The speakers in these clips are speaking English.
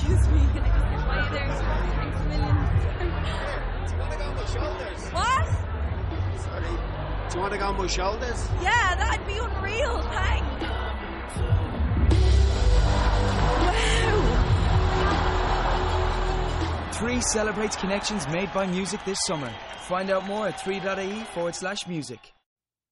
Excuse me. Can I just get by you there? Thanks a million. What? Do you want to go on my shoulders? Yeah, that'd be unreal. Thanks. Wow. Three celebrates connections made by music this summer. Find out more at 3.ie forward slash music.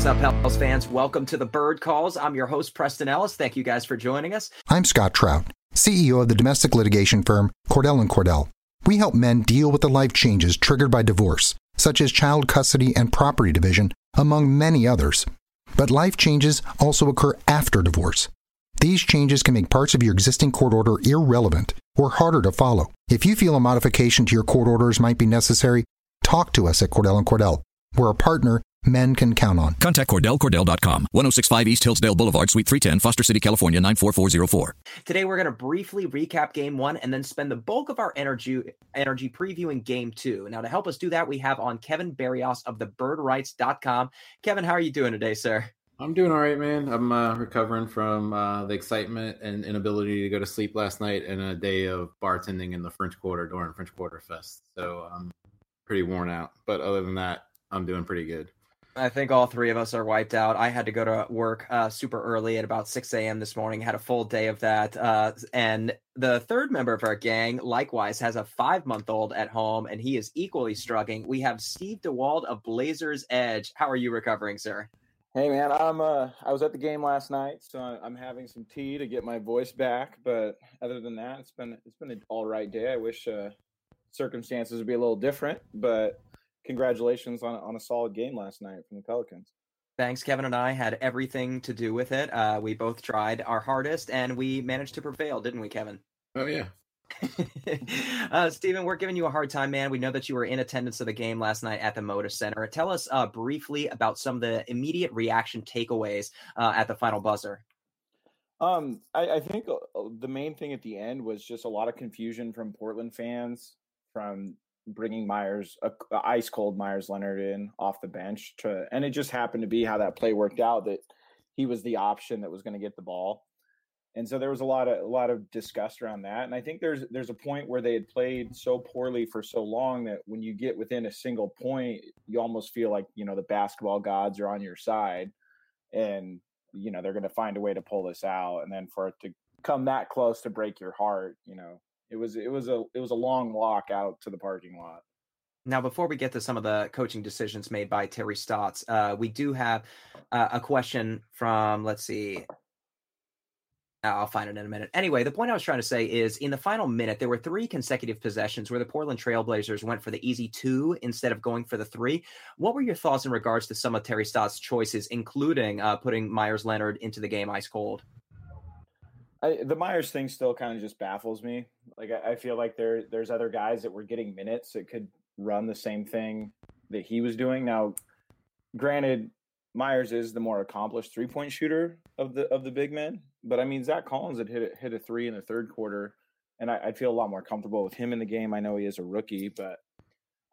What's up, Pels fans? Welcome to the Bird Calls. I'm your host, Preston Ellis. Thank you guys for joining us. I'm Scott Trout, CEO of the domestic litigation firm Cordell and Cordell. We help men deal with the life changes triggered by divorce, such as child custody and property division, among many others. But life changes also occur after divorce. These changes can make parts of your existing court order irrelevant or harder to follow. If you feel a modification to your court orders might be necessary, talk to us at Cordell and Cordell. We're a partner men can count on. Contact Cordell, CordellCordell.com, 1065 East Hillsdale Boulevard, Suite 310, Foster City, California, 94404. Today we're going to briefly recap game one and then spend the bulk of our energy energy previewing game two. Now to help us do that, we have on Kevin Barrios of the birdwrites.com. Kevin, how are you doing today, sir? I'm doing all right, man. I'm uh, recovering from uh, the excitement and inability to go to sleep last night and a day of bartending in the French Quarter during French Quarter Fest. So I'm pretty worn out. But other than that, I'm doing pretty good. I think all three of us are wiped out. I had to go to work uh, super early at about 6 a.m. this morning, had a full day of that. Uh, and the third member of our gang, likewise, has a five month old at home, and he is equally struggling. We have Steve Dewald of Blazers Edge. How are you recovering, sir? Hey man, I'm uh I was at the game last night, so I'm having some tea to get my voice back. But other than that, it's been it's been an all right day. I wish uh, circumstances would be a little different, but congratulations on on a solid game last night from the Pelicans. Thanks. Kevin and I had everything to do with it. Uh, we both tried our hardest, and we managed to prevail, didn't we, Kevin? Oh yeah. uh, Stephen, we're giving you a hard time, man. We know that you were in attendance of the game last night at the Moda Center. Tell us uh, briefly about some of the immediate reaction takeaways uh, at the final buzzer. Um, I, I think uh, the main thing at the end was just a lot of confusion from Portland fans from bringing Meyers, a, ice cold Meyers Leonard in off the bench to, and it just happened to be how that play worked out that he was the option that was going to get the ball. And so there was a lot of a lot of disgust around that and i think there's there's a point where they had played so poorly for so long that when you get within a single point you almost feel like you know the basketball gods are on your side and you know they're going to find a way to pull this out and then for it to come that close to break your heart you know it was it was a it was a long walk out to the parking lot now, before we get to some of the coaching decisions made by Terry Stotts, uh, we do have uh, a question from, let's see, I'll find it in a minute. Anyway, the point I was trying to say is in the final minute, there were three consecutive possessions where the Portland Trailblazers went for the easy two instead of going for the three. What were your thoughts in regards to some of Terry Stotts' choices, including uh, putting Meyers Leonard into the game ice cold? I, the Meyers thing still kind of just baffles me. Like I, I feel like there there's other guys that were getting minutes that could run the same thing that he was doing. Now, granted, Meyers is the more accomplished three point shooter of the of the big men, but I mean Zach Collins had hit hit a three in the third quarter, and I, would feel a lot more comfortable with him in the game. I know he is a rookie, but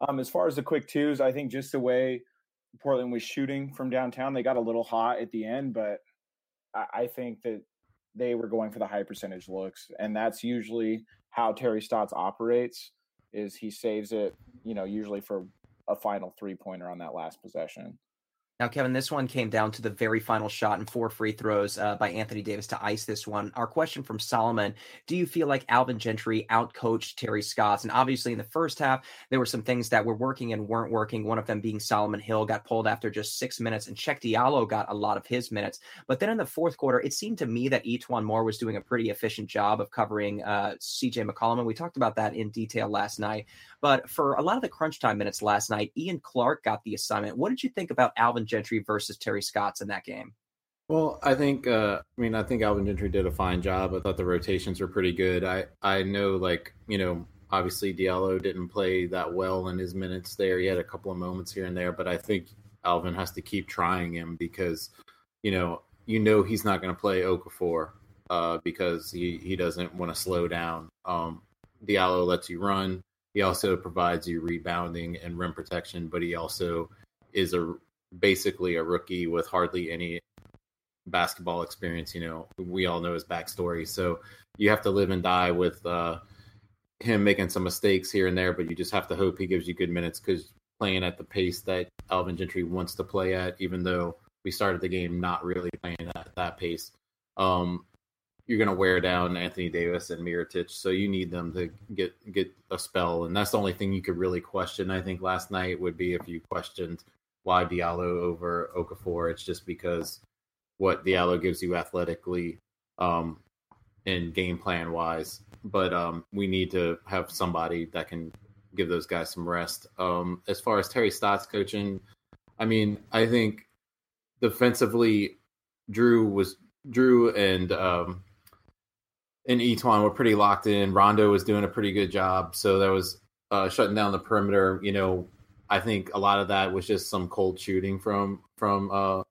um, as far as the quick twos, I think just the way Portland was shooting from downtown, they got a little hot at the end, but I, I think that they were going for the high percentage looks, and that's usually how Terry Stotts operates. Is he saves it, you know, usually for a final three pointer on that last possession. Now, Kevin, this one came down to the very final shot and four free throws uh, by Anthony Davis to ice this one. Our question from Solomon Do you feel like Alvin Gentry outcoached Terry Stotts? And obviously, in the first half, there were some things that were working and weren't working. One of them being Solomon Hill got pulled after just six minutes, and Cheick Diallo got a lot of his minutes. But then in the fourth quarter, it seemed to me that E'Twaun Moore was doing a pretty efficient job of covering uh, CJ McCollum. And we talked about that in detail last night. But for a lot of the crunch time minutes last night, Ian Clark got the assignment. What did you think about Alvin Gentry versus Terry Stotts in that game? Well, I think uh, I mean I think Alvin Gentry did a fine job. I thought the rotations were pretty good. I I know like you know obviously Diallo didn't play that well in his minutes there. He had a couple of moments here and there, but I think Alvin has to keep trying him because you know you know he's not going to play Okafor uh, because he he doesn't want to slow down. Um, Diallo lets you run. He also provides you rebounding and rim protection, but he also is a basically a rookie with hardly any basketball experience. You know, we all know his backstory, so you have to live and die with uh, him making some mistakes here and there. But you just have to hope he gives you good minutes because playing at the pace that Alvin Gentry wants to play at, even though we started the game not really playing at that pace. Um, you're going to wear down Anthony Davis and Mirotic, so you need them to get get a spell, and that's the only thing you could really question. I think last night would be if you questioned why Diallo over Okafor. It's just because what Diallo gives you athletically um, and game plan wise, but um, we need to have somebody that can give those guys some rest. Um, as far as Terry Stotts coaching, I mean, I think defensively, Jrue was Jrue and um, and E'Twaun were pretty locked in. Rondo was doing a pretty good job, so that was uh, shutting down the perimeter. You know, I think a lot of that was just some cold shooting from from uh,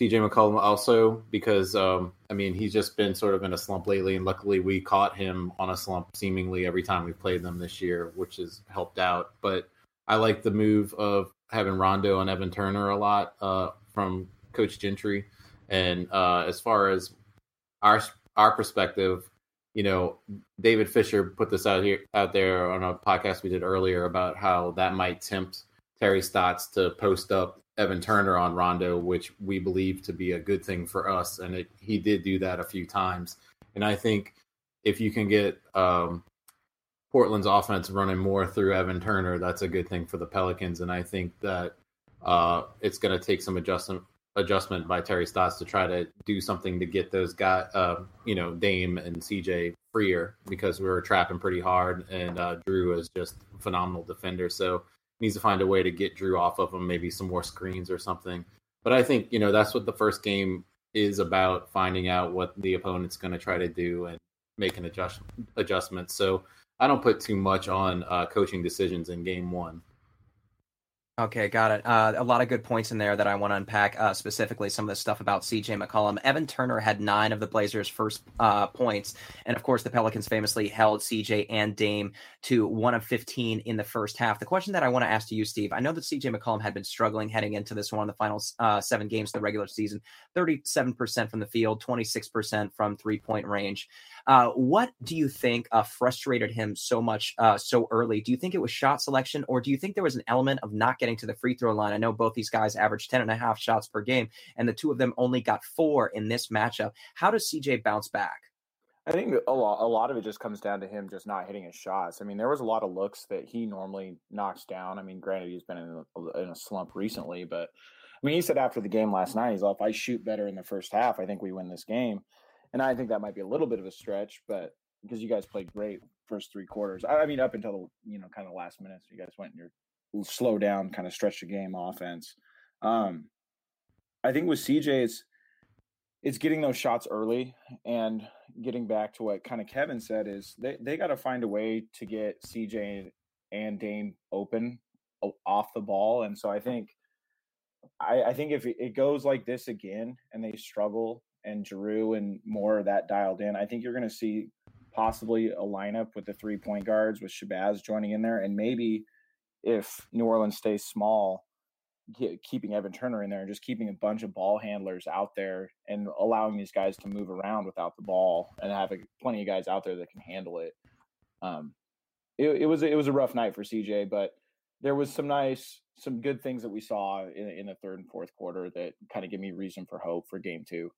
CJ McCollum also because um, I mean he's just been sort of in a slump lately, and luckily we caught him on a slump seemingly every time we played them this year, which has helped out. But I like the move of having Rondo and Evan Turner a lot uh, from Coach Gentry, and uh, as far as our our perspective, you know, David Fisher put this out here out there on a podcast we did earlier about how that might tempt Terry Stotts to post up Evan Turner on Rondo, which we believe to be a good thing for us, and it, he did do that a few times. And I think if you can get um, Portland's offense running more through Evan Turner, that's a good thing for the Pelicans. And I think that uh, it's going to take some adjustment adjustment by Terry Stotts to try to do something to get those guys, uh, you know, Dame and CJ freer because we were trapping pretty hard, and uh, Jrue is just phenomenal defender. So needs to find a way to get Jrue off of him, maybe some more screens or something. But I think you know that's what the first game is about: finding out what the opponent's going to try to do and making adjust adjustments. So I don't put too much on uh, coaching decisions in game one. Okay, got it. Uh, a lot of good points in there that I want to unpack. Uh, specifically, some of the stuff about CJ McCollum. Evan Turner had nine of the Blazers' first uh, points, and of course, the Pelicans famously held CJ and Dame to one of fifteen in the first half. The question that I want to ask to you, Steve, I know that CJ McCollum had been struggling heading into this one, the final uh, seven games of the regular season. Thirty-seven percent from the field, twenty-six percent from three-point range. Uh, what do you think uh, frustrated him so much so early? Do you think it was shot selection, or do you think there was an element of not getting to the free throw line? I know both these guys averaged 10 and a half shots per game, and the two of them only got four in this matchup. How does CJ bounce back? I think a lot, a lot of it just comes down to him just not hitting his shots. I mean, there was a lot of looks that he normally knocks down. I mean, granted, he's been in a, in a slump recently, but I mean, he said after the game last night, he's like, if I shoot better in the first half, I think we win this game and I think that might be a little bit of a stretch, but because you guys played great first three quarters. I, I mean, up until the you know kind of last minutes, you guys went in your slow down, kind of stretch the game offense. Um, I think with CJ, it's it's getting those shots early and getting back to what kind of Kevin said is they, they got to find a way to get CJ and Dame open off the ball. And so I think I, I think if it goes like this again and they struggle and Jrue and Moore of that dialed in, I think you're going to see possibly a lineup with the three point guards with Shabazz joining in there, and maybe if New Orleans stays small, keeping Evan Turner in there and just keeping a bunch of ball handlers out there and allowing these guys to move around without the ball and having plenty of guys out there that can handle it. Um, it, it was it was a rough night for CJ, but there was some nice, some good things that we saw in, in the third and fourth quarter that kind of give me reason for hope for game two.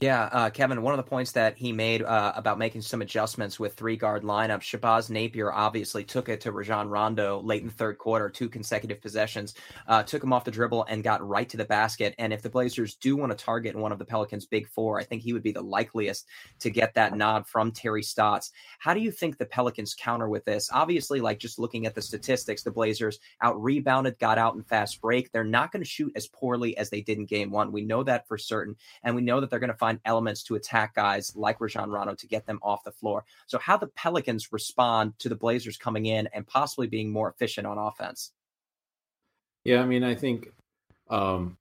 Yeah, uh, Kevin, one of the points that he made uh, about making some adjustments with three guard lineup, Shabazz Napier obviously took it to Rajon Rondo late in the third quarter, two consecutive possessions, uh, took him off the dribble and got right to the basket. And if the Blazers do want to target one of the Pelicans' big four, I think he would be the likeliest to get that nod from Terry Stotts. How do you think the Pelicans counter with this? Obviously, like just looking at the statistics, the Blazers out rebounded, got out in fast break. They're not going to shoot as poorly as they did in game one. We know that for certain. And we know that they're going to find find elements to attack guys like Rajon Rondo to get them off the floor. So, how the Pelicans respond to the Blazers coming in and possibly being more efficient on offense? Yeah, I mean, I think um,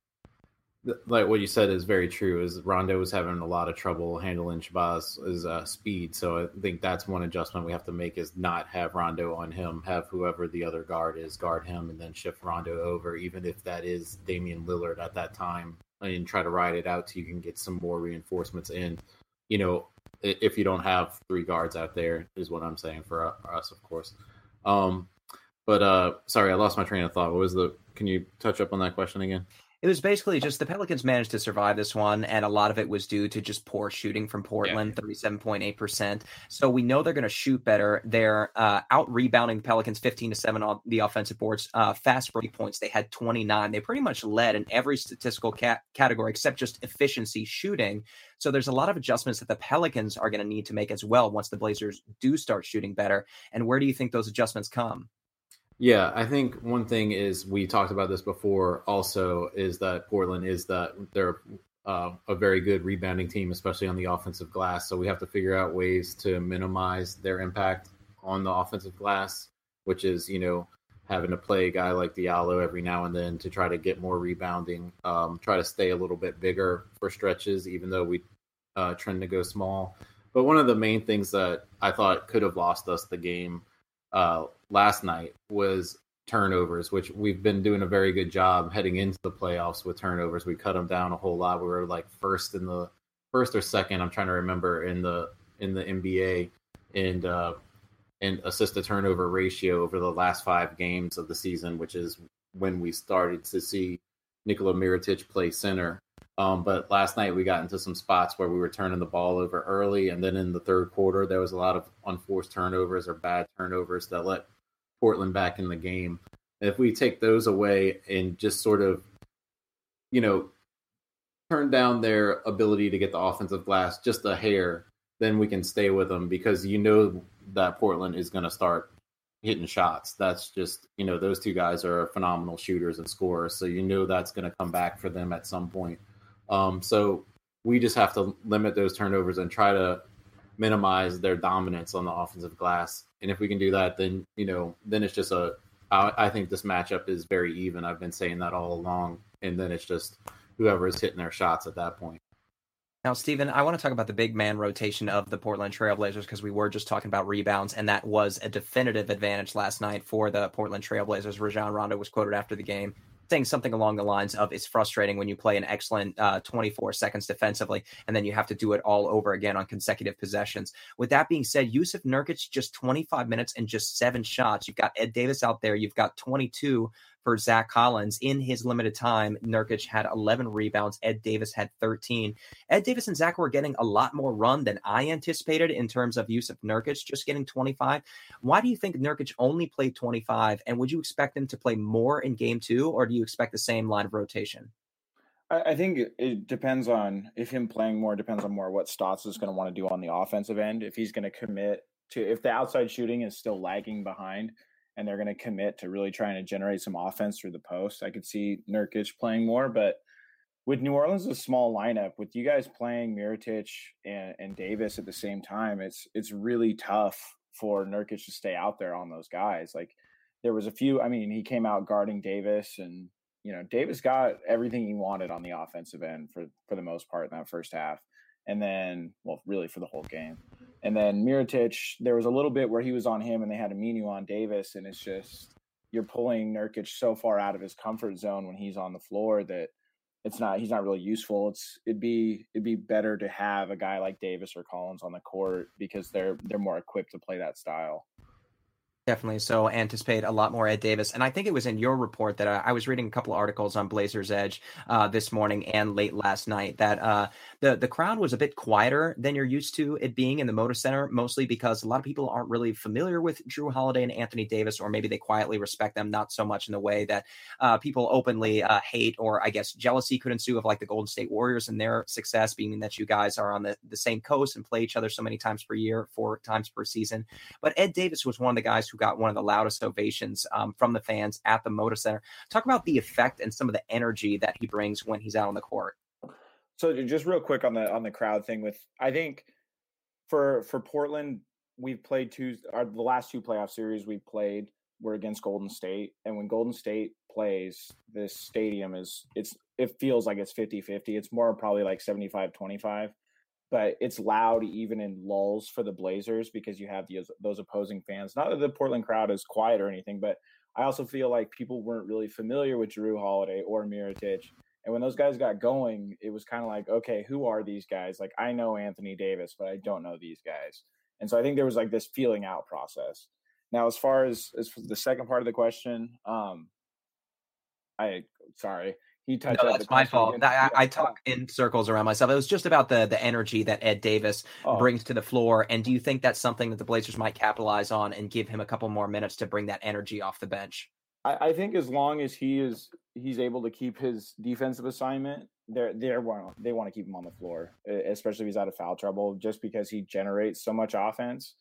like what you said is very true. Is Rondo was having a lot of trouble handling Shabazz's uh, speed, so I think that's one adjustment we have to make is not have Rondo on him, have whoever the other guard is guard him, and then shift Rondo over, even if that is Damian Lillard at that time and try to ride it out so you can get some more reinforcements in. You know, if you don't have three guards out there, is what I'm saying for us, of course. Um, but uh, sorry, I lost my train of thought. What was the? Can you touch up on that question again? It was basically just the Pelicans managed to survive this one, and a lot of it was due to just poor shooting from Portland, thirty-seven point eight percent. So we know they're going to shoot better. They're uh, out rebounding the Pelicans fifteen to seven on the offensive boards. Uh, fast break points, they had twenty nine. They pretty much led in every statistical ca- category except just efficiency shooting. So there's a lot of adjustments that the Pelicans are going to need to make as well once the Blazers do start shooting better. And where do you think those adjustments come? Yeah, I think one thing is we talked about this before. Also, is that Portland is that they're uh, a very good rebounding team, especially on the offensive glass. So we have to figure out ways to minimize their impact on the offensive glass, which is you know having to play a guy like Diallo every now and then to try to get more rebounding, um, try to stay a little bit bigger for stretches, even though we uh, trend to go small. But one of the main things that I thought could have lost us the game uh, last night was turnovers, which we've been doing a very good job heading into the playoffs with turnovers. We cut them down a whole lot. We were like first in the first or second. I'm trying to remember in the in the NBA and uh, and assist to turnover ratio over the last five games of the season, which is when we started to see Nikola Mirotic play center. Um, but last night we got into some spots where we were turning the ball over early, and then in the third quarter there was a lot of unforced turnovers or bad turnovers that let Portland back in the game. If we take those away and just sort of, you know, turn down their ability to get the offensive glass just a hair, then we can stay with them because you know that Portland is going to start hitting shots. That's just, you know, those two guys are phenomenal shooters and scorers. So you know that's going to come back for them at some point. Um, so we just have to limit those turnovers and try to minimize their dominance on the offensive glass. And if we can do that, then you know, then it's just a. I, I think this matchup is very even. I've been saying that all along, and then it's just whoever is hitting their shots at that point. Now, Stephen, I want to talk about the big man rotation of the Portland Trailblazers because we were just talking about rebounds, and that was a definitive advantage last night for the Portland Trailblazers. Rajon Rondo was quoted after the game saying something along the lines of it's frustrating when you play an excellent uh, 24 seconds defensively and then you have to do it all over again on consecutive possessions. With that being said, Jusuf Nurkic just 25 minutes and just seven shots. You've got Ed Davis out there. You've got 22 for Zach Collins. In his limited time, Nurkic had 11 rebounds. Ed Davis had 13. Ed Davis and Zach were getting a lot more run than I anticipated in terms of use of Nurkic, just getting 25. Why do you think Nurkic only played 25? And would you expect him to play more in game two, or do you expect the same line of rotation? I think it depends on if him playing more depends on more what Stotts is going to want to do on the offensive end. If he's going to commit to if the outside shooting is still lagging behind, and they're going to commit to really trying to generate some offense through the post. I could see Nurkic playing more, but with New Orleans a small lineup, with you guys playing Mirotic and, and Davis at the same time, it's it's really tough for Nurkic to stay out there on those guys. Like there was a few. I mean, he came out guarding Davis, and you know Davis got everything he wanted on the offensive end for for the most part in that first half, and then well, really for the whole game. And then Mirotic, there was a little bit where he was on him and they had Aminu on Davis, and it's just you're pulling Nurkic so far out of his comfort zone when he's on the floor that it's not he's not really useful. It's it'd be it'd be better to have a guy like Davis or Collins on the court because they're they're more equipped to play that style. Definitely. So anticipate a lot more Ed Davis. And I think it was in your report that uh, I was reading a couple of articles on Blazers Edge uh, this morning and late last night that uh, the the crowd was a bit quieter than you're used to it being in the Moda Center, mostly because a lot of people aren't really familiar with Jrue Holiday and Anthony Davis, or maybe they quietly respect them, not so much in the way that uh, people openly uh, hate, or I guess jealousy could ensue of like the Golden State Warriors and their success, being that you guys are on the, the same coast and play each other so many times per year, four times per season. But Ed Davis was one of the guys who got one of the loudest ovations um, from the fans at the Moda Center. Talk about the effect and some of the energy that he brings when he's out on the court. So just real quick on the on the crowd thing with I think for for Portland we've played two our, the last two playoff series we played were against Golden State and when Golden State plays this stadium is it's it feels like it's 50-50 it's more probably like 75-25 but it's loud even in lulls for the Blazers because you have those those opposing fans. Not that the Portland crowd is quiet or anything, but I also feel like people weren't really familiar with Jrue Holiday or Mirotic. And when those guys got going, it was kind of like, okay, who are these guys? Like I know Anthony Davis, but I don't know these guys. And so I think there was like this feeling out process. Now, as far as as the second part of the question, um, I sorry, he touched. No, that's my fault. I, I, talk in circles around myself. It was just about the the energy that Ed Davis oh. brings to the floor. And do you think that's something that the Blazers might capitalize on and give him a couple more minutes to bring that energy off the bench? I, I think as long as he is he's able to keep his defensive assignment, they're they're they want to keep him on the floor, especially if he's out of foul trouble, just because he generates so much offense.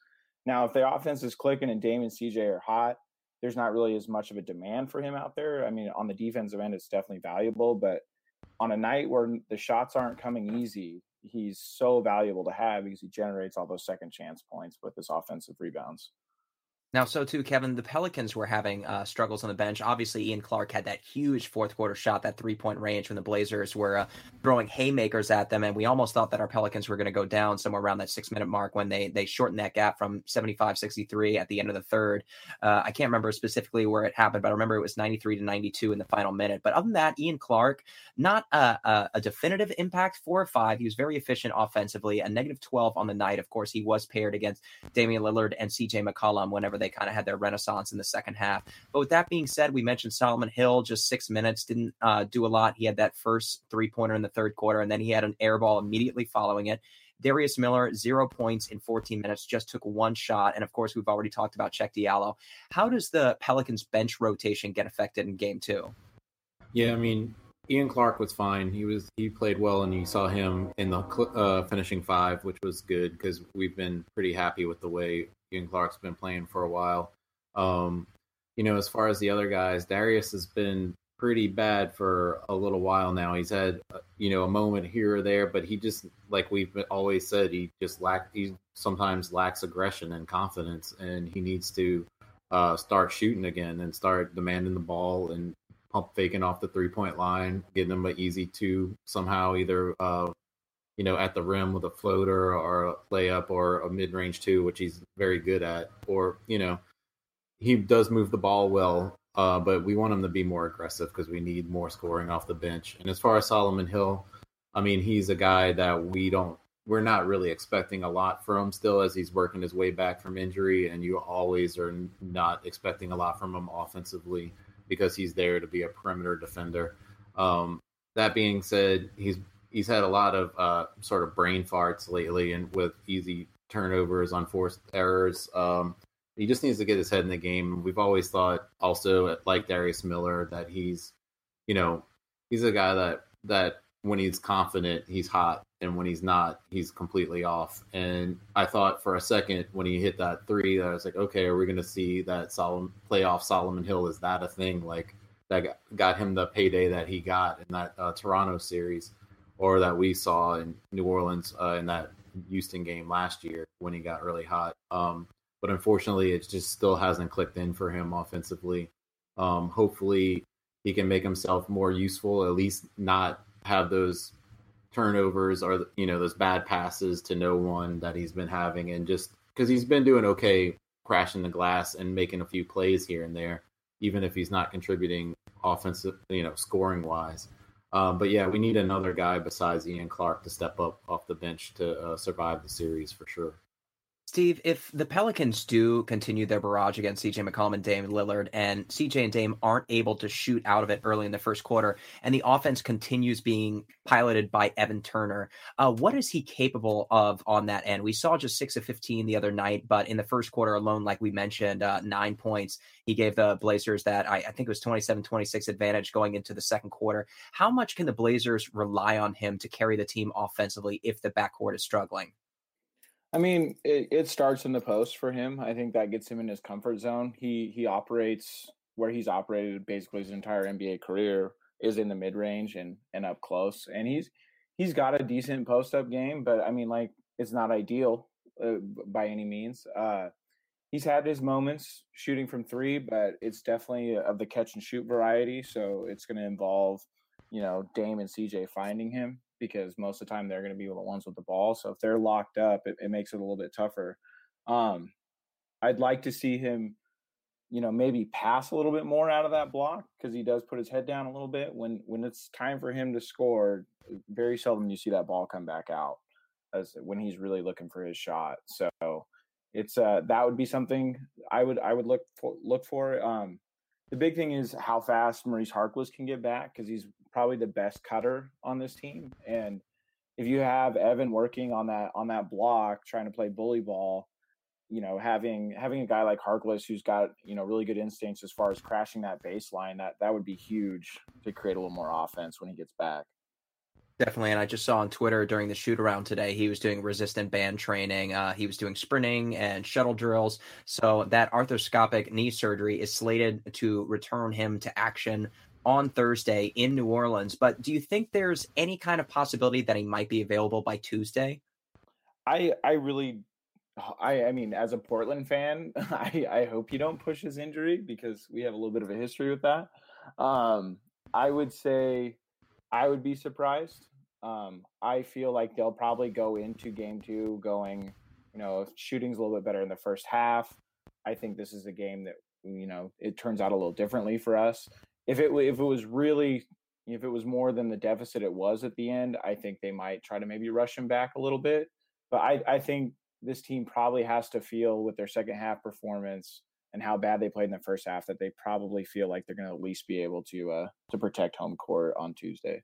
Now, if the offense is clicking and Dame and CJ are hot, there's not really as much of a demand for him out there. I mean, on the defensive end, it's definitely valuable, but on a night where the shots aren't coming easy, he's so valuable to have because he generates all those second chance points with his offensive rebounds. Now, so too, Kevin, the Pelicans were having uh, struggles on the bench. Obviously, Ian Clark had that huge fourth quarter shot, that three point range when the Blazers were uh, throwing haymakers at them. And we almost thought that our Pelicans were going to go down somewhere around that six minute mark when they they shortened that gap from 75 63 at the end of the third. Uh, I can't remember specifically where it happened, but I remember it was 93 to 92 in the final minute. But other than that, Ian Clark, not a, a, a definitive impact, four or five. He was very efficient offensively, a negative 12 on the night. Of course, he was paired against Damian Lillard and CJ McCollum whenever they kind of had their renaissance in the second half. But with that being said, we mentioned Solomon Hill, just six minutes, didn't uh, do a lot. He had that first three pointer in the third quarter, and then he had an air ball immediately following it. Darius Miller, zero points in 14 minutes, just took one shot. And of course, we've already talked about Cheick Diallo. How does the Pelicans bench rotation get affected in game two? Yeah, I mean, Ian Clark was fine. He was he played well, and you saw him in the uh, finishing five, which was good because we've been pretty happy with the way Ian Clark's been playing for a while. Um, you know, as far as the other guys, Darius has been pretty bad for a little while now. He's had uh, you know a moment here or there, but he just like we've always said, he just lack he sometimes lacks aggression and confidence, and he needs to uh, start shooting again and start demanding the ball and pump faking off the three point line, getting them an easy two somehow, either uh, you know at the rim with a floater or a layup or a mid range two, which he's very good at, or you know he does move the ball well, uh, but we want him to be more aggressive because we need more scoring off the bench. And as far as Solomon Hill, I mean, he's a guy that we don't, we're not really expecting a lot from still as he's working his way back from injury. And you always are not expecting a lot from him offensively because he's there to be a perimeter defender. Um, that being said, he's he's had a lot of uh, sort of brain farts lately, and with easy turnovers, unforced errors. Um, he just needs to get his head in the game. We've always thought also like Darius Miller that he's, you know, he's a guy that that when he's confident, he's hot, and when he's not, he's completely off. And I thought for a second when he hit that three, that I was like, okay, are we going to see that Solomon playoff Solomon Hill? Is that a thing like that got him the payday that he got in that uh, Toronto series, or that we saw in New Orleans uh, in that Houston game last year when he got really hot? Um, but unfortunately, it just still hasn't clicked in for him offensively. Um, hopefully, he can make himself more useful, at least not have those turnovers or you know those bad passes to no one that he's been having, and just because he's been doing okay crashing the glass and making a few plays here and there, even if he's not contributing offensive, you know, scoring wise. Um, but yeah, we need another guy besides Ian Clark to step up off the bench to uh, survive the series for sure. Steve, if the Pelicans do continue their barrage against CJ McCollum and Dame Lillard, and CJ and Dame aren't able to shoot out of it early in the first quarter, and the offense continues being piloted by Evan Turner, uh, what is he capable of on that end? We saw just six of 15 the other night, but in the first quarter alone, like we mentioned, uh, nine points. He gave the Blazers that, I, I think it was 27 26 advantage going into the second quarter. How much can the Blazers rely on him to carry the team offensively if the backcourt is struggling? I mean, it, it starts in the post for him. I think that gets him in his comfort zone. He he operates where he's operated basically his entire NBA career is in the mid range and and up close. And he's he's got a decent post up game, but I mean, like it's not ideal uh, by any means. Uh, he's had his moments shooting from three, but it's definitely of the catch and shoot variety. So it's going to involve, you know, Dame and CJ finding him because most of the time they're going to be the ones with the ball. So if they're locked up, it, it makes it a little bit tougher. Um, I'd like to see him, you know, maybe pass a little bit more out of that block because he does put his head down a little bit. When when it's time for him to score, very seldom you see that ball come back out as when he's really looking for his shot. So it's uh that would be something I would I would look for look for. Um, the big thing is how fast Maurice Harkless can get back because he's probably the best cutter on this team. And if you have Evan working on that on that block, trying to play bully ball, you know, having having a guy like Harkless who's got you know really good instincts as far as crashing that baseline, that that would be huge to create a little more offense when he gets back. Definitely, and I just saw on Twitter during the shoot around today, he was doing resistant band training. Uh, he was doing sprinting and shuttle drills. So that arthroscopic knee surgery is slated to return him to action on Thursday in New Orleans. But do you think there's any kind of possibility that he might be available by Tuesday? I I really I I mean as a Portland fan, I I hope you don't push his injury because we have a little bit of a history with that. Um I would say I would be surprised. Um, I feel like they'll probably go into game two going, you know, shooting's a little bit better in the first half. I think this is a game that you know it turns out a little differently for us. If it if it was really if it was more than the deficit it was at the end, I think they might try to maybe rush him back a little bit. But I I think this team probably has to feel with their second half performance and how bad they played in the first half that they probably feel like they're going to at least be able to uh, to protect home court on Tuesday.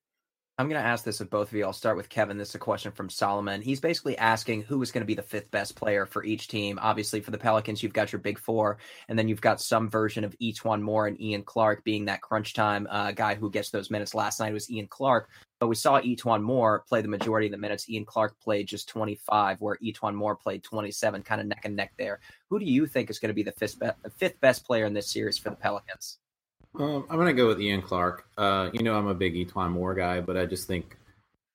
I'm going to ask this of both of you. I'll start with Kevin. This is a question from Solomon. He's basically asking who is going to be the fifth best player for each team. Obviously, for the Pelicans, you've got your big four, and then you've got some version of E'Twaun Moore and Ian Clark being that crunch time uh, guy who gets those minutes. Last night was Ian Clark, but we saw E'Twaun Moore play the majority of the minutes. Ian Clark played just 25, where E'Twaun Moore played 27, kind of neck and neck there. Who do you think is going to be the fifth, fifth best player in this series for the Pelicans? I'm gonna go with Ian Clark. Uh, you know, I'm a big E'Twaun Moore guy, but I just think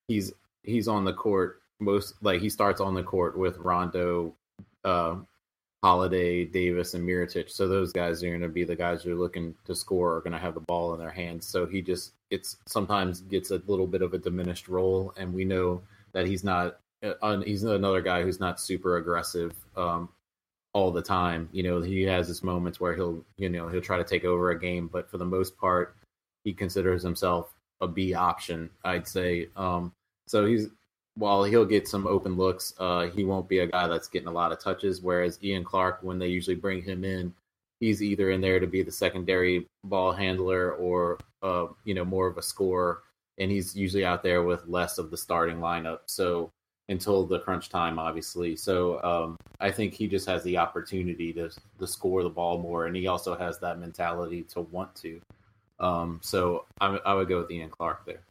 he's he's on the court most like he starts on the court with Rondo, uh, Holiday, Davis, and Mirotic. So those guys are going to be the guys who are looking to score are going to have the ball in their hands. So he just it's sometimes gets a little bit of a diminished role, and we know that he's not. Uh, he's another guy who's not super aggressive um, all the time. You know, he has his moments where he'll you know he'll try to take over a game, but for the most part, he considers himself a B option. I'd say. Um, so he's while he'll get some open looks, uh, he won't be a guy that's getting a lot of touches. Whereas Ian Clark, when they usually bring him in, he's either in there to be the secondary ball handler or uh, you know more of a scorer, and he's usually out there with less of the starting lineup. So until the crunch time, obviously. So um, I think he just has the opportunity to to score the ball more, and he also has that mentality to want to. Um, so I, I would go with Ian Clark there.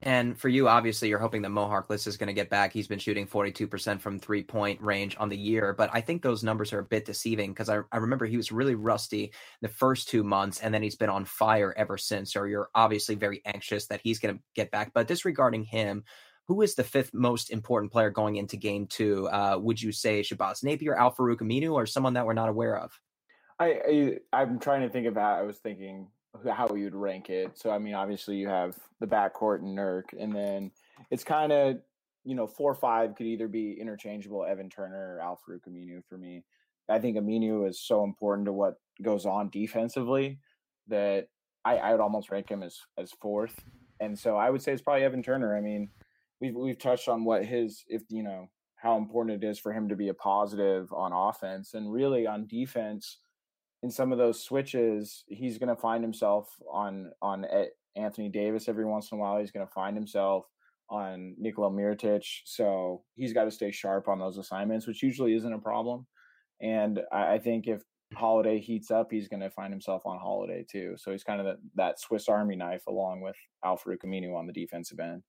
And for you, obviously, you're hoping that Mo Harkless is going to get back. He's been shooting 42% from three point range on the year, but I think those numbers are a bit deceiving because I, I remember he was really rusty the first two months and then he's been on fire ever since. So you're obviously very anxious that he's going to get back. But disregarding him, who is the fifth most important player going into game two? Uh, would you say Shabazz Napier, Al Farouq Aminu, or someone that we're not aware of? I, I I'm trying to think about. I was thinking how you'd rank it. So I mean, obviously you have the backcourt and Nurk, and then it's kind of you know four five could either be interchangeable Evan Turner or Al-Farouq Aminu for me. I think Aminu is so important to what goes on defensively that I, I would almost rank him as as fourth. And so I would say it's probably Evan Turner. I mean, we've we've touched on what his if you know how important it is for him to be a positive on offense and really on defense in some of those switches he's going to find himself on on Anthony Davis every once in a while he's going to find himself on Nikola Mirotic so he's got to stay sharp on those assignments which usually isn't a problem and I, I think if Holiday heats up he's going to find himself on Holiday too so he's kind of the, that Swiss Army knife along with Al-Farouq Aminu on the defensive end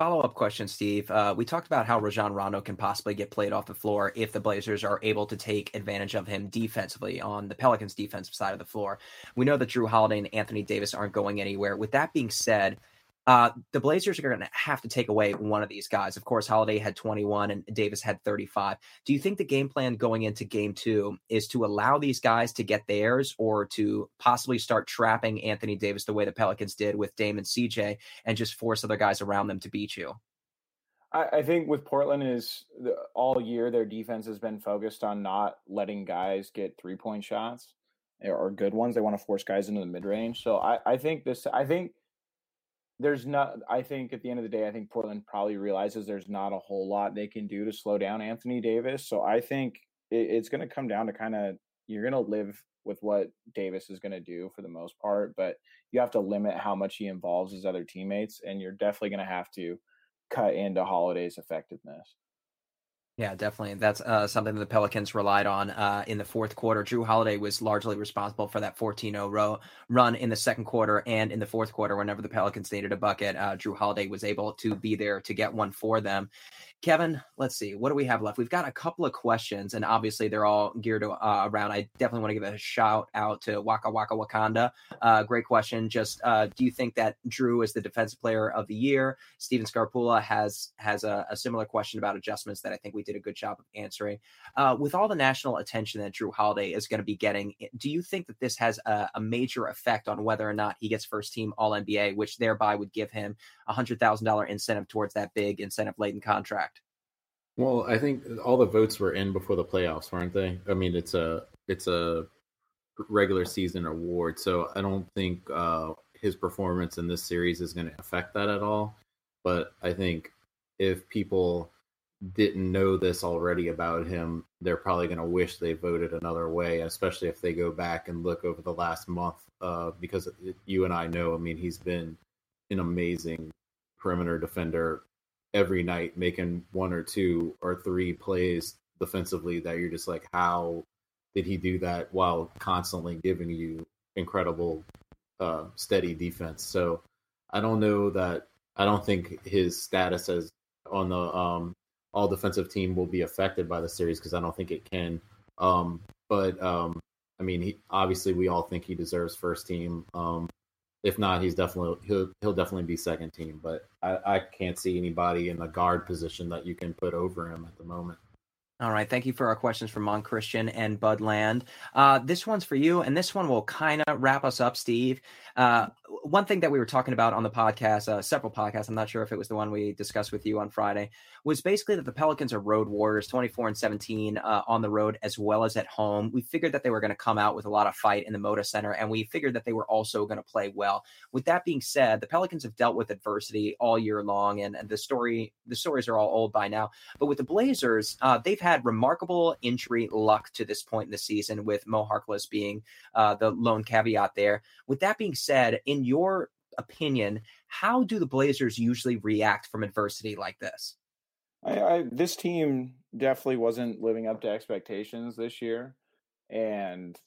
Follow up question, Steve. Uh, we talked about how Rajon Rondo can possibly get played off the floor if the Blazers are able to take advantage of him defensively on the Pelicans' defensive side of the floor. We know that Jrue Holiday and Anthony Davis aren't going anywhere. With that being said, uh, the Blazers are going to have to take away one of these guys. Of course, Holiday had 21 and Davis had 35. Do you think the game plan going into game two is to allow these guys to get theirs or to possibly start trapping Anthony Davis the way the Pelicans did with Dame and CJ and just force other guys around them to beat you? I, think with Portland is the, all year their defense has been focused on not letting guys get three point shots or good ones. They want to force guys into the mid range. So I, I think this I think there's not i think at the end of the day i think portland probably realizes there's not a whole lot they can do to slow down anthony davis. So i think it, it's going to come down to kind of you're going to live with what davis is going to do for the most part but you have to limit how much he involves his other teammates and you're definitely going to have to cut into holiday's effectiveness yeah, definitely. That's uh, something that the Pelicans relied on uh, in the fourth quarter. Jrue Holiday was largely responsible for that 14 0 run in the second quarter and in the fourth quarter. Whenever the Pelicans needed a bucket, uh, Jrue Holiday was able to be there to get one for them. Kevin, let's see. What do we have left? We've got a couple of questions, and obviously they're all geared uh, around. I definitely want to give a shout out to Waka Waka Wakanda. Uh, great question. Just uh, do you think that Jrue is the defensive player of the year? Steven Scarpula has has a, a, similar question about adjustments that I think we did a good job of answering. Uh, with all the national attention that Jrue Holiday is going to be getting, do you think that this has a, a major effect on whether or not he gets first team All NBA, which thereby would give him a hundred thousand dollar incentive towards that big incentive laden contract? Well, I think all the votes were in before the playoffs, weren't they? I mean, it's a it's a regular season award, so I don't think uh, his performance in this series is going to affect that at all. But I think if people didn't know this already about him, they're probably going to wish they voted another way, especially if they go back and look over the last month. Uh, because you and I know, I mean, he's been an amazing perimeter defender every night making one or two or three plays defensively that you're just like, how did he do that while constantly giving you incredible, uh, steady defense? So I don't know that I don't think his status as on the um, all defensive team will be affected by the series because I don't think it can. Um, but um, I mean, he, obviously, we all think he deserves first team. Um, if not, he's definitely he'll he'll definitely be second team. But I, I can't see anybody in the guard position that you can put over him at the moment. All right. Thank you for our questions from Mon Christian and Bud Land. Uh, this one's for you, and this one will kind of wrap us up, Steve. Uh, one thing that we were talking about on the podcast, uh, several podcasts, I'm not sure if it was the one we discussed with you on Friday, was basically that the Pelicans are road warriors, 24 and 17 uh, on the road as well as at home. We figured that they were going to come out with a lot of fight in the Moda Center, and we figured that they were also going to play well. With that being said, the Pelicans have dealt with adversity all year long, and, and the story the stories are all old by now. But with the Blazers, uh, they've had remarkable injury luck to this point in the season, with Mo Harkless being uh, the lone caveat there. With that being said, in your opinion, how do the Blazers usually react from adversity like this? I, I, this team definitely wasn't living up to expectations this year, and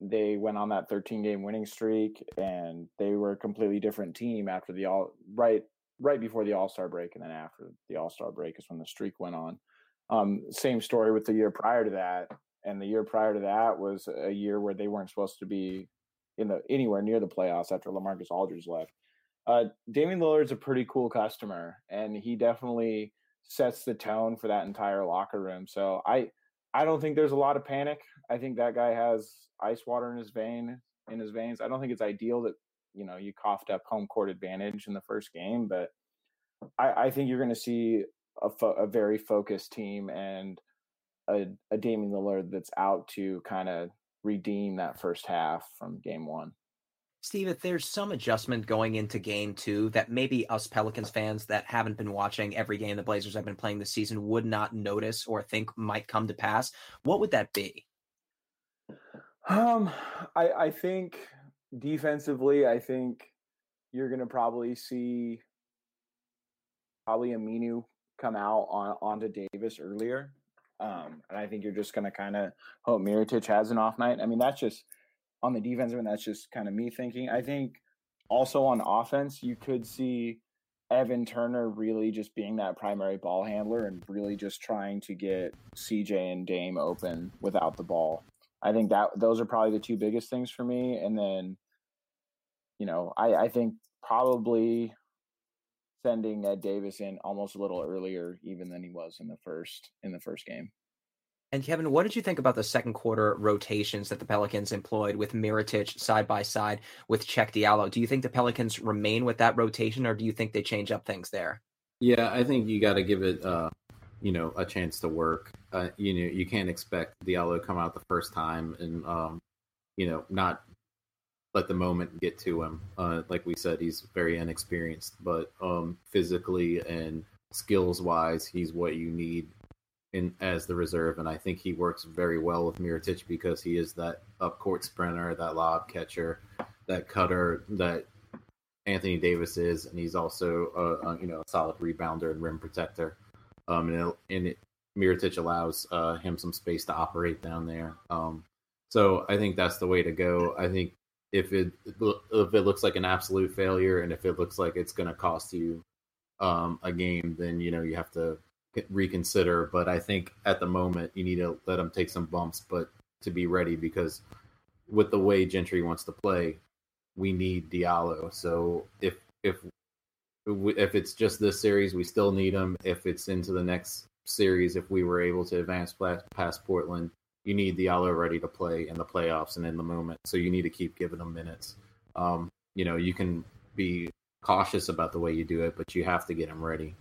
they went on that 13 game winning streak, and they were a completely different team after the all right right before the All Star break, and then after the All Star break is when the streak went on. Um, same story with the year prior to that, and the year prior to that was a year where they weren't supposed to be in the anywhere near the playoffs after LaMarcus Aldridge left. Uh, Damian Lillard's a pretty cool customer, and he definitely sets the tone for that entire locker room. So I I don't think there's a lot of panic. I think that guy has ice water in his vein. in his veins. I don't think it's ideal that you know you coughed up home court advantage in the first game, but I, I think you're going to see a, fo- a very focused team and a, a Damian Lillard that's out to kind of redeem that first half from game one. Steve, if there's some adjustment going into game two that maybe us Pelicans fans that haven't been watching every game the Blazers have been playing this season would not notice or think might come to pass, what would that be? Um, I, I think defensively, I think you're going to probably see probably Aminu come out on onto Davis earlier. Um, and I think you're just going to kind of hope Mirotic has an off night. I mean, that's just on the defensive end. That's just kind of me thinking. I think also on offense, you could see Evan Turner really just being that primary ball handler and really just trying to get CJ and Dame open without the ball. I think that those are probably the two biggest things for me. And then, you know, I, I think probably sending Ed Davis in almost a little earlier even than he was in the first in the first game. And Kevin, what did you think about the second quarter rotations that the Pelicans employed with Mirotic side by side with Cheick Diallo? Do you think the Pelicans remain with that rotation, or do you think they change up things there? Yeah, I think you got to give it, uh, you know, a chance to work. Uh, you know, you can't expect Diallo to come out the first time and, um, you know, not let the moment get to him. Uh, like we said, he's very inexperienced, but um, physically and skills wise, he's what you need in as the reserve. And I think he works very well with Mirotic because he is that up court sprinter, that lob catcher, that cutter that Anthony Davis is, and he's also a, a you know a solid rebounder and rim protector. Um, and it, and it, allows uh, him some space to operate down there. Um, so I think that's the way to go. I think if it if it looks like an absolute failure and if it looks like it's going to cost you um, a game, then you know you have to reconsider. But I think at the moment you need to let them take some bumps, but to be ready because with the way Gentry wants to play, we need Diallo. So if if if it's just this series, we still need him. If it's into the next series, if we were able to advance past Portland, you need the Diallo ready to play in the playoffs and in the moment. So you need to keep giving them minutes. Um, you know, you can be cautious about the way you do it, but you have to get them ready.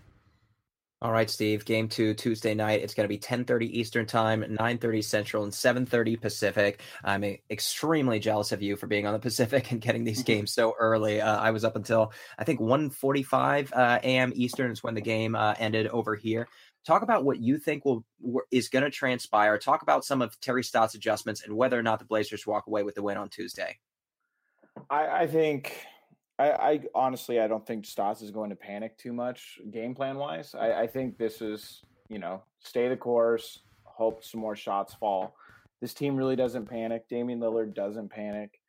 All right, Steve. Game two Tuesday night. It's going to be 10:30 Eastern Time, 9:30 Central, and 7:30 Pacific. I'm extremely jealous of you for being on the Pacific and getting these games so early. Uh, I was up until I think 1:45 uh, a.m. Eastern is when the game uh, ended over here. Talk about what you think will is going to transpire. Talk about some of Terry Stotts' adjustments and whether or not the Blazers walk away with the win on Tuesday. I, I think I, I, honestly I don't think Stotts is going to panic too much game plan wise. I, I, think this is you know stay the course, hope some more shots fall. This team really doesn't panic. Damian Lillard doesn't panic.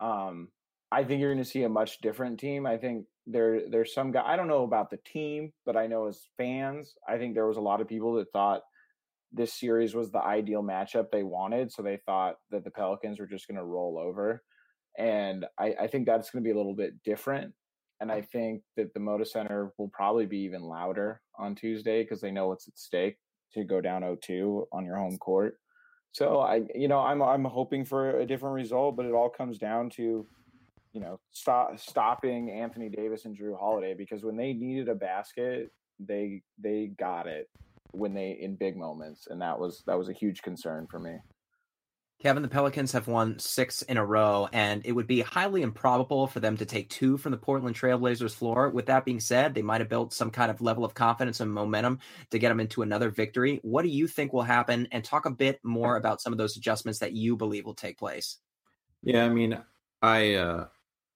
Um, I think you're going to see a much different team. I think there there's some guy I don't know about the team, but I know as fans, I think there was a lot of people that thought this series was the ideal matchup they wanted. So they thought that the Pelicans were just going to roll over. And I, I think that's going to be a little bit different. And I mm. think that the Moda Center will probably be even louder on Tuesday because they know what's at stake to go down 0-2 on your home court. So I, you know, I'm I'm hoping for a different result, but it all comes down to you know, stop stopping Anthony Davis and Jrue Holiday because when they needed a basket, they they got it when they in big moments, and that was that was a huge concern for me. Kevin, the Pelicans have won six in a row, and it would be highly improbable for them to take two from the Portland Trailblazers floor. With that being said, they might have built some kind of level of confidence and momentum to get them into another victory. What do you think will happen? And talk a bit more about some of those adjustments that you believe will take place. Yeah, I mean, I uh,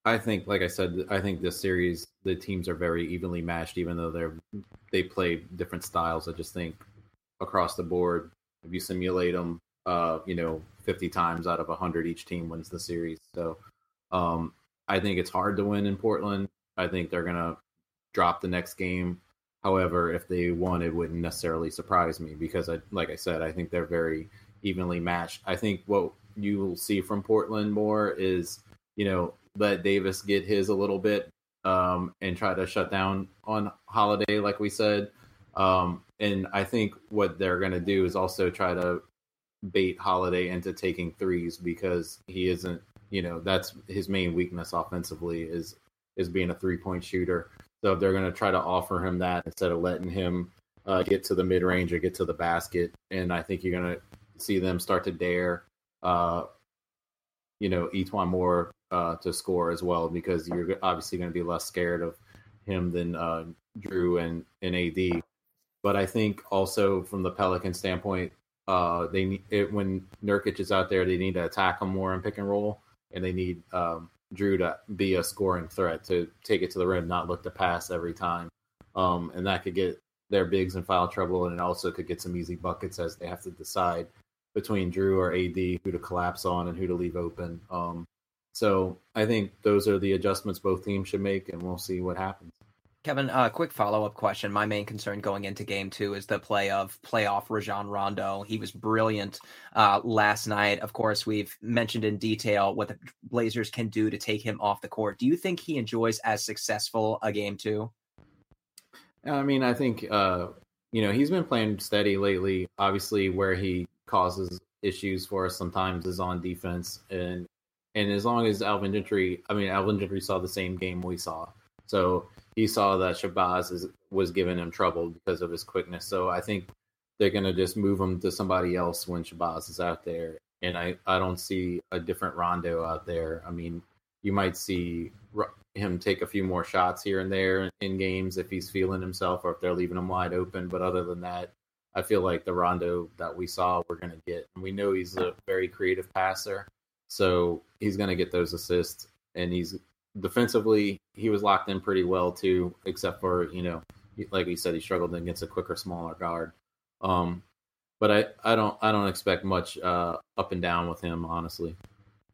I think, like I said, I think this series the teams are very evenly matched, even though they're they play different styles. I just think across the board, if you simulate them, uh, you know, fifty times out of hundred, each team wins the series. So, um, I think it's hard to win in Portland. I think they're gonna drop the next game. However, if they won, it wouldn't necessarily surprise me because, I, like I said, I think they're very evenly matched. I think what you will see from Portland more is, you know, let Davis get his a little bit um, and try to shut down on Holiday, like we said. Um, and I think what they're going to do is also try to bait Holiday into taking threes because he isn't you know that's his main weakness offensively is is being a three point shooter. So they're going to try to offer him that instead of letting him uh, get to the mid range or get to the basket, and I think you're going to see them start to dare, uh, you know, E'Twaun Moore uh, to score as well because you're obviously going to be less scared of him than uh, Jrue and, and AD. But I think also from the Pelican standpoint, uh, they it, when Nurkic is out there, they need to attack him more in pick and roll, and they need um, Jrue to be a scoring threat to take it to the rim, not look to pass every time, um, and that could get their bigs in foul trouble, and it also could get some easy buckets as they have to decide between Jrue or AD who to collapse on and who to leave open. Um, so I think those are the adjustments both teams should make, and we'll see what happens. Kevin, a uh, quick follow up question. My main concern going into game two is the play of playoff Rajon Rondo. He was brilliant uh, last night. Of course, we've mentioned in detail what the Blazers can do to take him off the court. Do you think he enjoys as successful a game two? I mean, I think, uh, you know, he's been playing steady lately. Obviously, where he causes issues for us sometimes is on defense. And and as long as Alvin Gentry, I mean, Alvin Gentry saw the same game we saw. So he saw that Shabazz is, was giving him trouble because of his quickness. So I think they're going to just move him to somebody else when Shabazz is out there. And I, I don't see a different Rondo out there. I mean, you might see him take a few more shots here and there in games if he's feeling himself or if they're leaving him wide open. But other than that, I feel like the Rondo that we saw, we're going to get. And we know he's a very creative passer. So he's going to get those assists. And he's defensively, he was locked in pretty well too, except for you know, like we said, he struggled against a quicker, smaller guard. Um, but I, I don't, I don't expect much uh, up and down with him, honestly.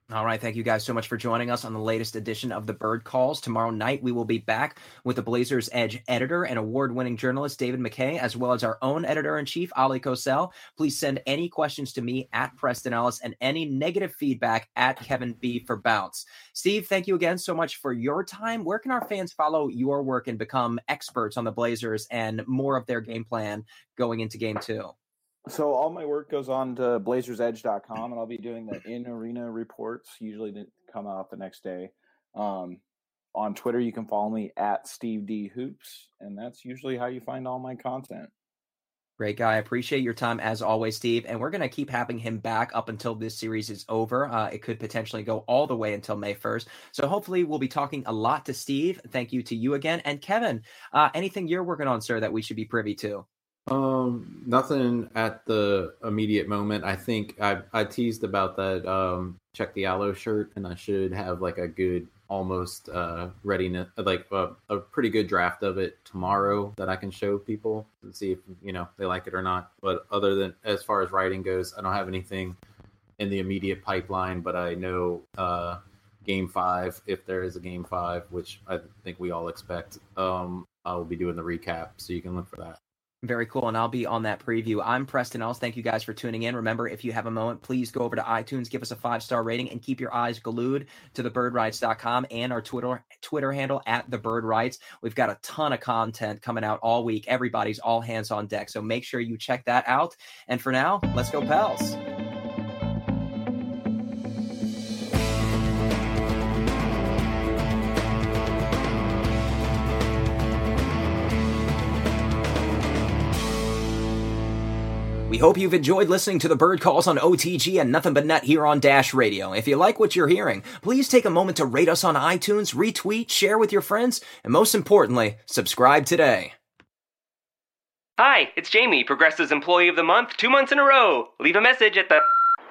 All right. Thank you guys so much for joining us on the latest edition of the Bird Calls. Tomorrow night, we will be back with the Blazers Edge editor and award winning journalist David McKay, as well as our own editor in chief, Oleh Kosel. Please send any questions to me at Preston Ellis and any negative feedback at Kevin B for Bounce. Steve, thank you again so much for your time. Where can our fans follow your work and become experts on the Blazers and more of their game plan going into game two? So all my work goes on to blazersedge.com and I'll be doing the in arena reports usually to come out the next day. Um, on Twitter, you can follow me at Steve D Hoops, and that's usually how you find all my content. Great guy. Appreciate your time as always, Steve. And we're going to keep having him back up until this series is over. Uh, it could potentially go all the way until May 1st. So hopefully we'll be talking a lot to Steve. Thank you to you again. And Kevin, uh, anything you're working on, sir, that we should be privy to? Um, nothing at the immediate moment. I think I I teased about that um Cheick Diallo shirt, and I should have like a good almost uh readiness, like a, a pretty good draft of it tomorrow that I can show people and see if you know they like it or not. But other than as far as writing goes, I don't have anything in the immediate pipeline. But I know uh game five, if there is a game five, which I think we all expect, um, I will be doing the recap, so you can look for that. Very cool. And I'll be on that preview. I'm Preston Ellis. Thank you guys for tuning in. Remember, if you have a moment, please go over to iTunes, give us a five star rating, and keep your eyes glued to thebirdwrites.com and our Twitter Twitter handle at the Bird Writes. We've got a ton of content coming out all week. Everybody's all hands on deck. So make sure you check that out. And for now, let's go, Pels. We hope you've enjoyed listening to the bird calls on OTG and Nothing But Net here on Dash Radio. If you like what you're hearing, please take a moment to rate us on iTunes, retweet, share with your friends, and most importantly, subscribe today. Hi, it's Jamie, Progressive's Employee of the Month, two months in a row. Leave a message at the.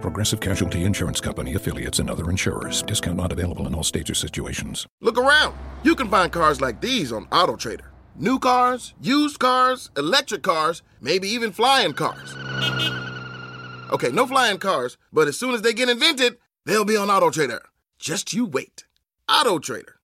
Progressive Casualty Insurance Company affiliates and other insurers. Discount not available in all states or situations. Look around. You can find cars like these on AutoTrader. New cars, used cars, electric cars, maybe even flying cars. Okay, no flying cars, but as soon as they get invented, they'll be on AutoTrader. Just you wait. AutoTrader.